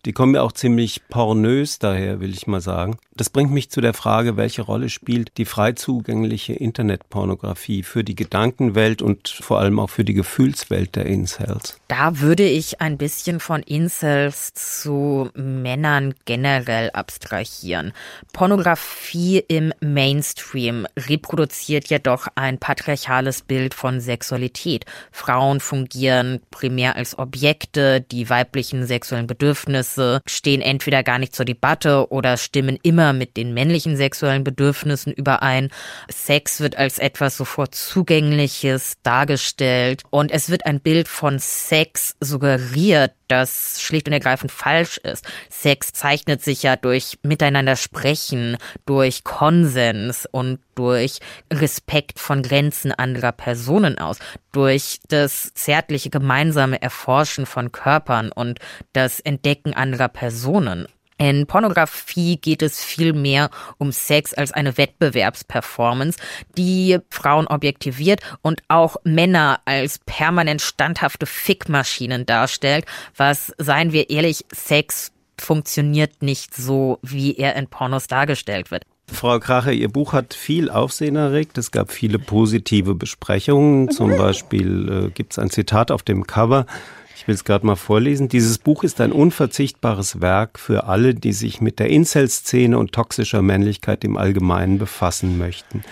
Die kommen ja auch ziemlich pornös daher, will ich mal sagen. Das bringt mich zu der Frage, welche Rolle spielt die frei zugängliche Internetpornografie für die Gedankenwelt und vor allem auch für die Gefühlswelt der Incels? Da würde ich ein bisschen von Incels zu Männern generell abstrahieren. Pornografie im Mainstream reproduziert jedoch ein patriarchales Bild von Sexualität. Frauen fungieren primär als Objekte, die weiblichen sexuellen Bedürfnisse Bedürfnisse stehen entweder gar nicht zur Debatte oder stimmen immer mit den männlichen sexuellen Bedürfnissen überein. Sex wird als etwas sofort Zugängliches dargestellt und es wird ein Bild von Sex suggeriert, das schlicht und ergreifend falsch ist. Sex zeichnet sich ja durch Miteinander sprechen, durch Konsens und durch Respekt von Grenzen anderer Personen aus, durch das zärtliche gemeinsame Erforschen von Körpern und das Entdecken anderer Personen. In Pornografie geht es viel mehr um Sex als eine Wettbewerbsperformance, die Frauen objektiviert und auch Männer als permanent standhafte Fickmaschinen darstellt, was, seien wir ehrlich, Sex funktioniert nicht so, wie er in Pornos dargestellt wird. Frau Krache, Ihr Buch hat viel Aufsehen erregt. Es gab viele positive Besprechungen. Zum Beispiel äh, gibt es ein Zitat auf dem Cover. Ich will es gerade mal vorlesen. Dieses Buch ist ein unverzichtbares Werk für alle, die sich mit der Incel-Szene und toxischer Männlichkeit im Allgemeinen befassen möchten.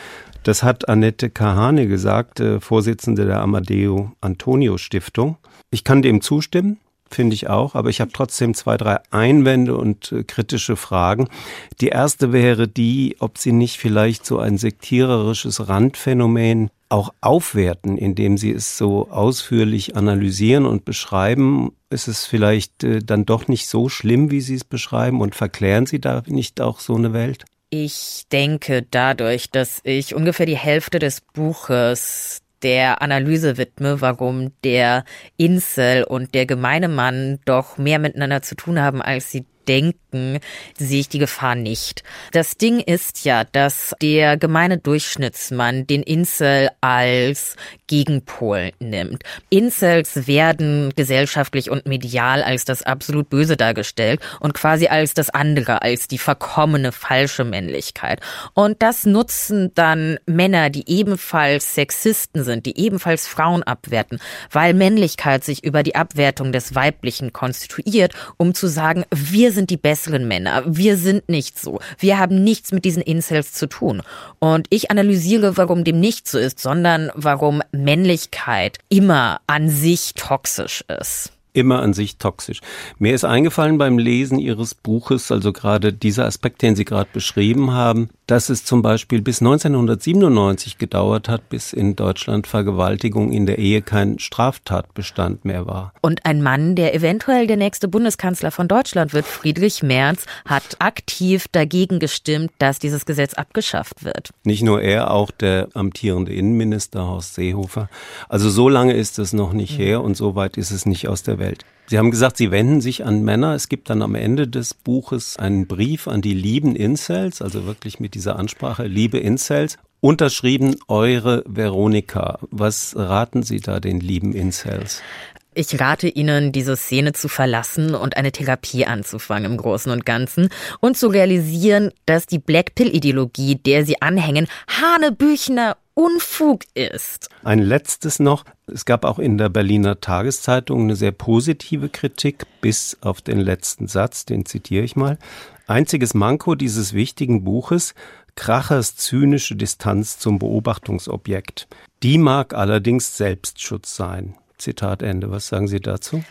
Das hat Annette Kahane gesagt, äh, Vorsitzende der Amadeo Antonio Stiftung. Ich kann dem zustimmen finde ich auch, aber ich habe trotzdem zwei, drei Einwände und äh, kritische Fragen. Die erste wäre die, ob Sie nicht vielleicht so ein sektiererisches Randphänomen auch aufwerten, indem Sie es so ausführlich analysieren und beschreiben. Ist es vielleicht äh, dann doch nicht so schlimm, wie Sie es beschreiben und verklären Sie da nicht auch so eine Welt? Ich denke dadurch, dass ich ungefähr die Hälfte des Buches der Analyse widme, warum der Insel und der gemeine Mann doch mehr miteinander zu tun haben, als sie denken, sehe ich die Gefahr nicht. Das Ding ist ja, dass der gemeine Durchschnittsmann den Incel als Gegenpol nimmt. Incels werden gesellschaftlich und medial als das absolut Böse dargestellt und quasi als das andere, als die verkommene falsche Männlichkeit. Und das nutzen dann Männer, die ebenfalls Sexisten sind, die ebenfalls Frauen abwerten, weil Männlichkeit sich über die Abwertung des Weiblichen konstituiert, um zu sagen, wir sind die besseren Männer, wir sind nicht so, wir haben nichts mit diesen Incels zu tun. Und ich analysiere, warum dem nicht so ist, sondern warum Männlichkeit immer an sich toxisch ist immer an sich toxisch. Mir ist eingefallen beim Lesen Ihres Buches, also gerade dieser Aspekt, den Sie gerade beschrieben haben, dass es zum Beispiel bis 1997 gedauert hat, bis in Deutschland Vergewaltigung in der Ehe kein Straftatbestand mehr war. Und ein Mann, der eventuell der nächste Bundeskanzler von Deutschland wird, Friedrich Merz, hat aktiv dagegen gestimmt, dass dieses Gesetz abgeschafft wird. Nicht nur er, auch der amtierende Innenminister Horst Seehofer. Also so lange ist es noch nicht mhm. her und so weit ist es nicht aus der Welt. Sie haben gesagt, Sie wenden sich an Männer. Es gibt dann am Ende des Buches einen Brief an die lieben Incels, also wirklich mit dieser Ansprache, liebe Incels. Unterschrieben eure Veronika. Was raten Sie da den lieben Incels? Ich rate Ihnen, diese Szene zu verlassen und eine Therapie anzufangen im Großen und Ganzen und zu realisieren, dass die Black Pill-Ideologie, der Sie anhängen, Hanebüchner Unfug ist. Ein letztes noch. Es gab auch in der Berliner Tageszeitung eine sehr positive Kritik, bis auf den letzten Satz, den zitiere ich mal. Einziges Manko dieses wichtigen Buches, Krachers zynische Distanz zum Beobachtungsobjekt. Die mag allerdings Selbstschutz sein. Zitat Ende. Was sagen Sie dazu?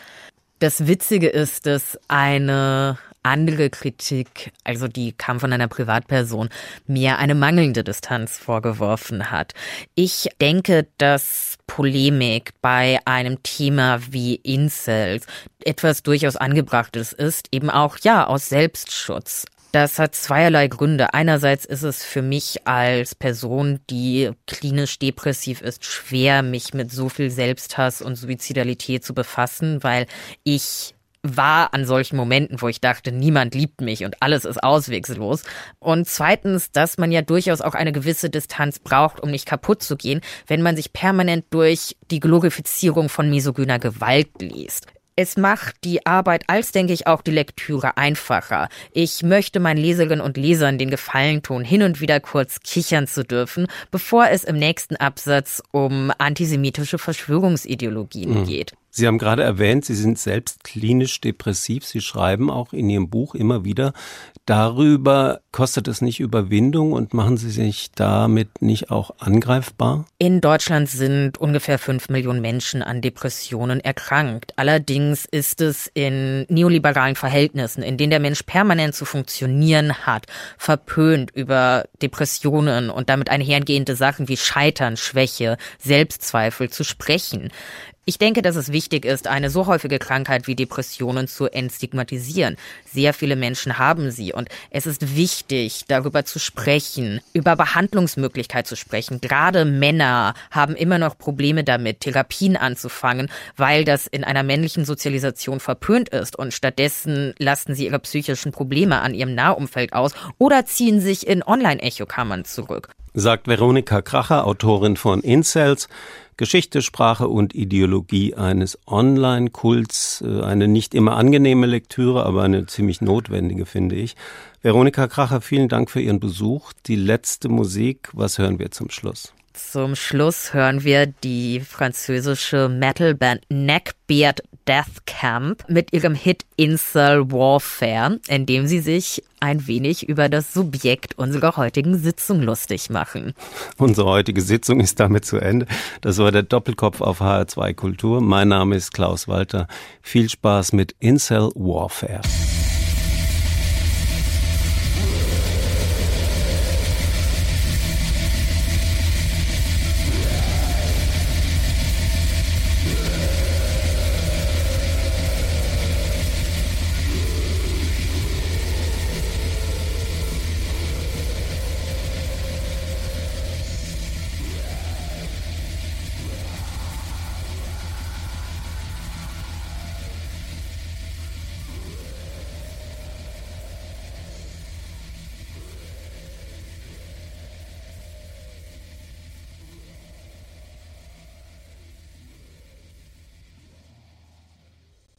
Das Witzige ist, dass eine andere Kritik, also die kam von einer Privatperson, mir eine mangelnde Distanz vorgeworfen hat. Ich denke, dass Polemik bei einem Thema wie Incels etwas durchaus angebrachtes ist, eben auch ja aus Selbstschutz. Das hat zweierlei Gründe. Einerseits ist es für mich als Person, die klinisch depressiv ist, schwer, mich mit so viel Selbsthass und Suizidalität zu befassen, weil ich war an solchen Momenten, wo ich dachte, niemand liebt mich und alles ist auswegslos. Und zweitens, dass man ja durchaus auch eine gewisse Distanz braucht, um nicht kaputt zu gehen, wenn man sich permanent durch die Glorifizierung von misogyner Gewalt liest. Es macht die Arbeit als, denke ich, auch die Lektüre einfacher. Ich möchte meinen Leserinnen und Lesern den Gefallen tun, hin und wieder kurz kichern zu dürfen, bevor es im nächsten Absatz um antisemitische Verschwörungsideologien mhm. geht. Sie haben gerade erwähnt, Sie sind selbst klinisch depressiv. Sie schreiben auch in Ihrem Buch immer wieder darüber, kostet es nicht Überwindung und machen Sie sich damit nicht auch angreifbar? In Deutschland sind ungefähr fünf Millionen Menschen an Depressionen erkrankt. Allerdings ist es in neoliberalen Verhältnissen, in denen der Mensch permanent zu funktionieren hat, verpönt über Depressionen und damit einhergehende Sachen wie Scheitern, Schwäche, Selbstzweifel zu sprechen. Ich denke, dass es wichtig ist, eine so häufige Krankheit wie Depressionen zu entstigmatisieren. Sehr viele Menschen haben sie und es ist wichtig, darüber zu sprechen, über Behandlungsmöglichkeit zu sprechen. Gerade Männer haben immer noch Probleme damit, Therapien anzufangen, weil das in einer männlichen Sozialisation verpönt ist und stattdessen lasten sie ihre psychischen Probleme an ihrem Nahumfeld aus oder ziehen sich in Online-Echokammern zurück. Sagt Veronika Kracher, Autorin von Incels. Geschichte, Sprache und Ideologie eines Online-Kults. Äh, eine nicht immer angenehme Lektüre, aber eine ziemlich notwendige, finde ich. Veronika Kracher, vielen Dank für Ihren Besuch. Die letzte Musik, was hören wir zum Schluss? Zum Schluss hören wir die französische Metalband Neckbeard Death Camp mit ihrem Hit Incel Warfare, in dem sie sich ein wenig über das Subjekt unserer heutigen Sitzung lustig machen. Unsere heutige Sitzung ist damit zu Ende. Das war der Doppelkopf auf HR2 Kultur. Mein Name ist Klaus Walter. Viel Spaß mit Incel Warfare.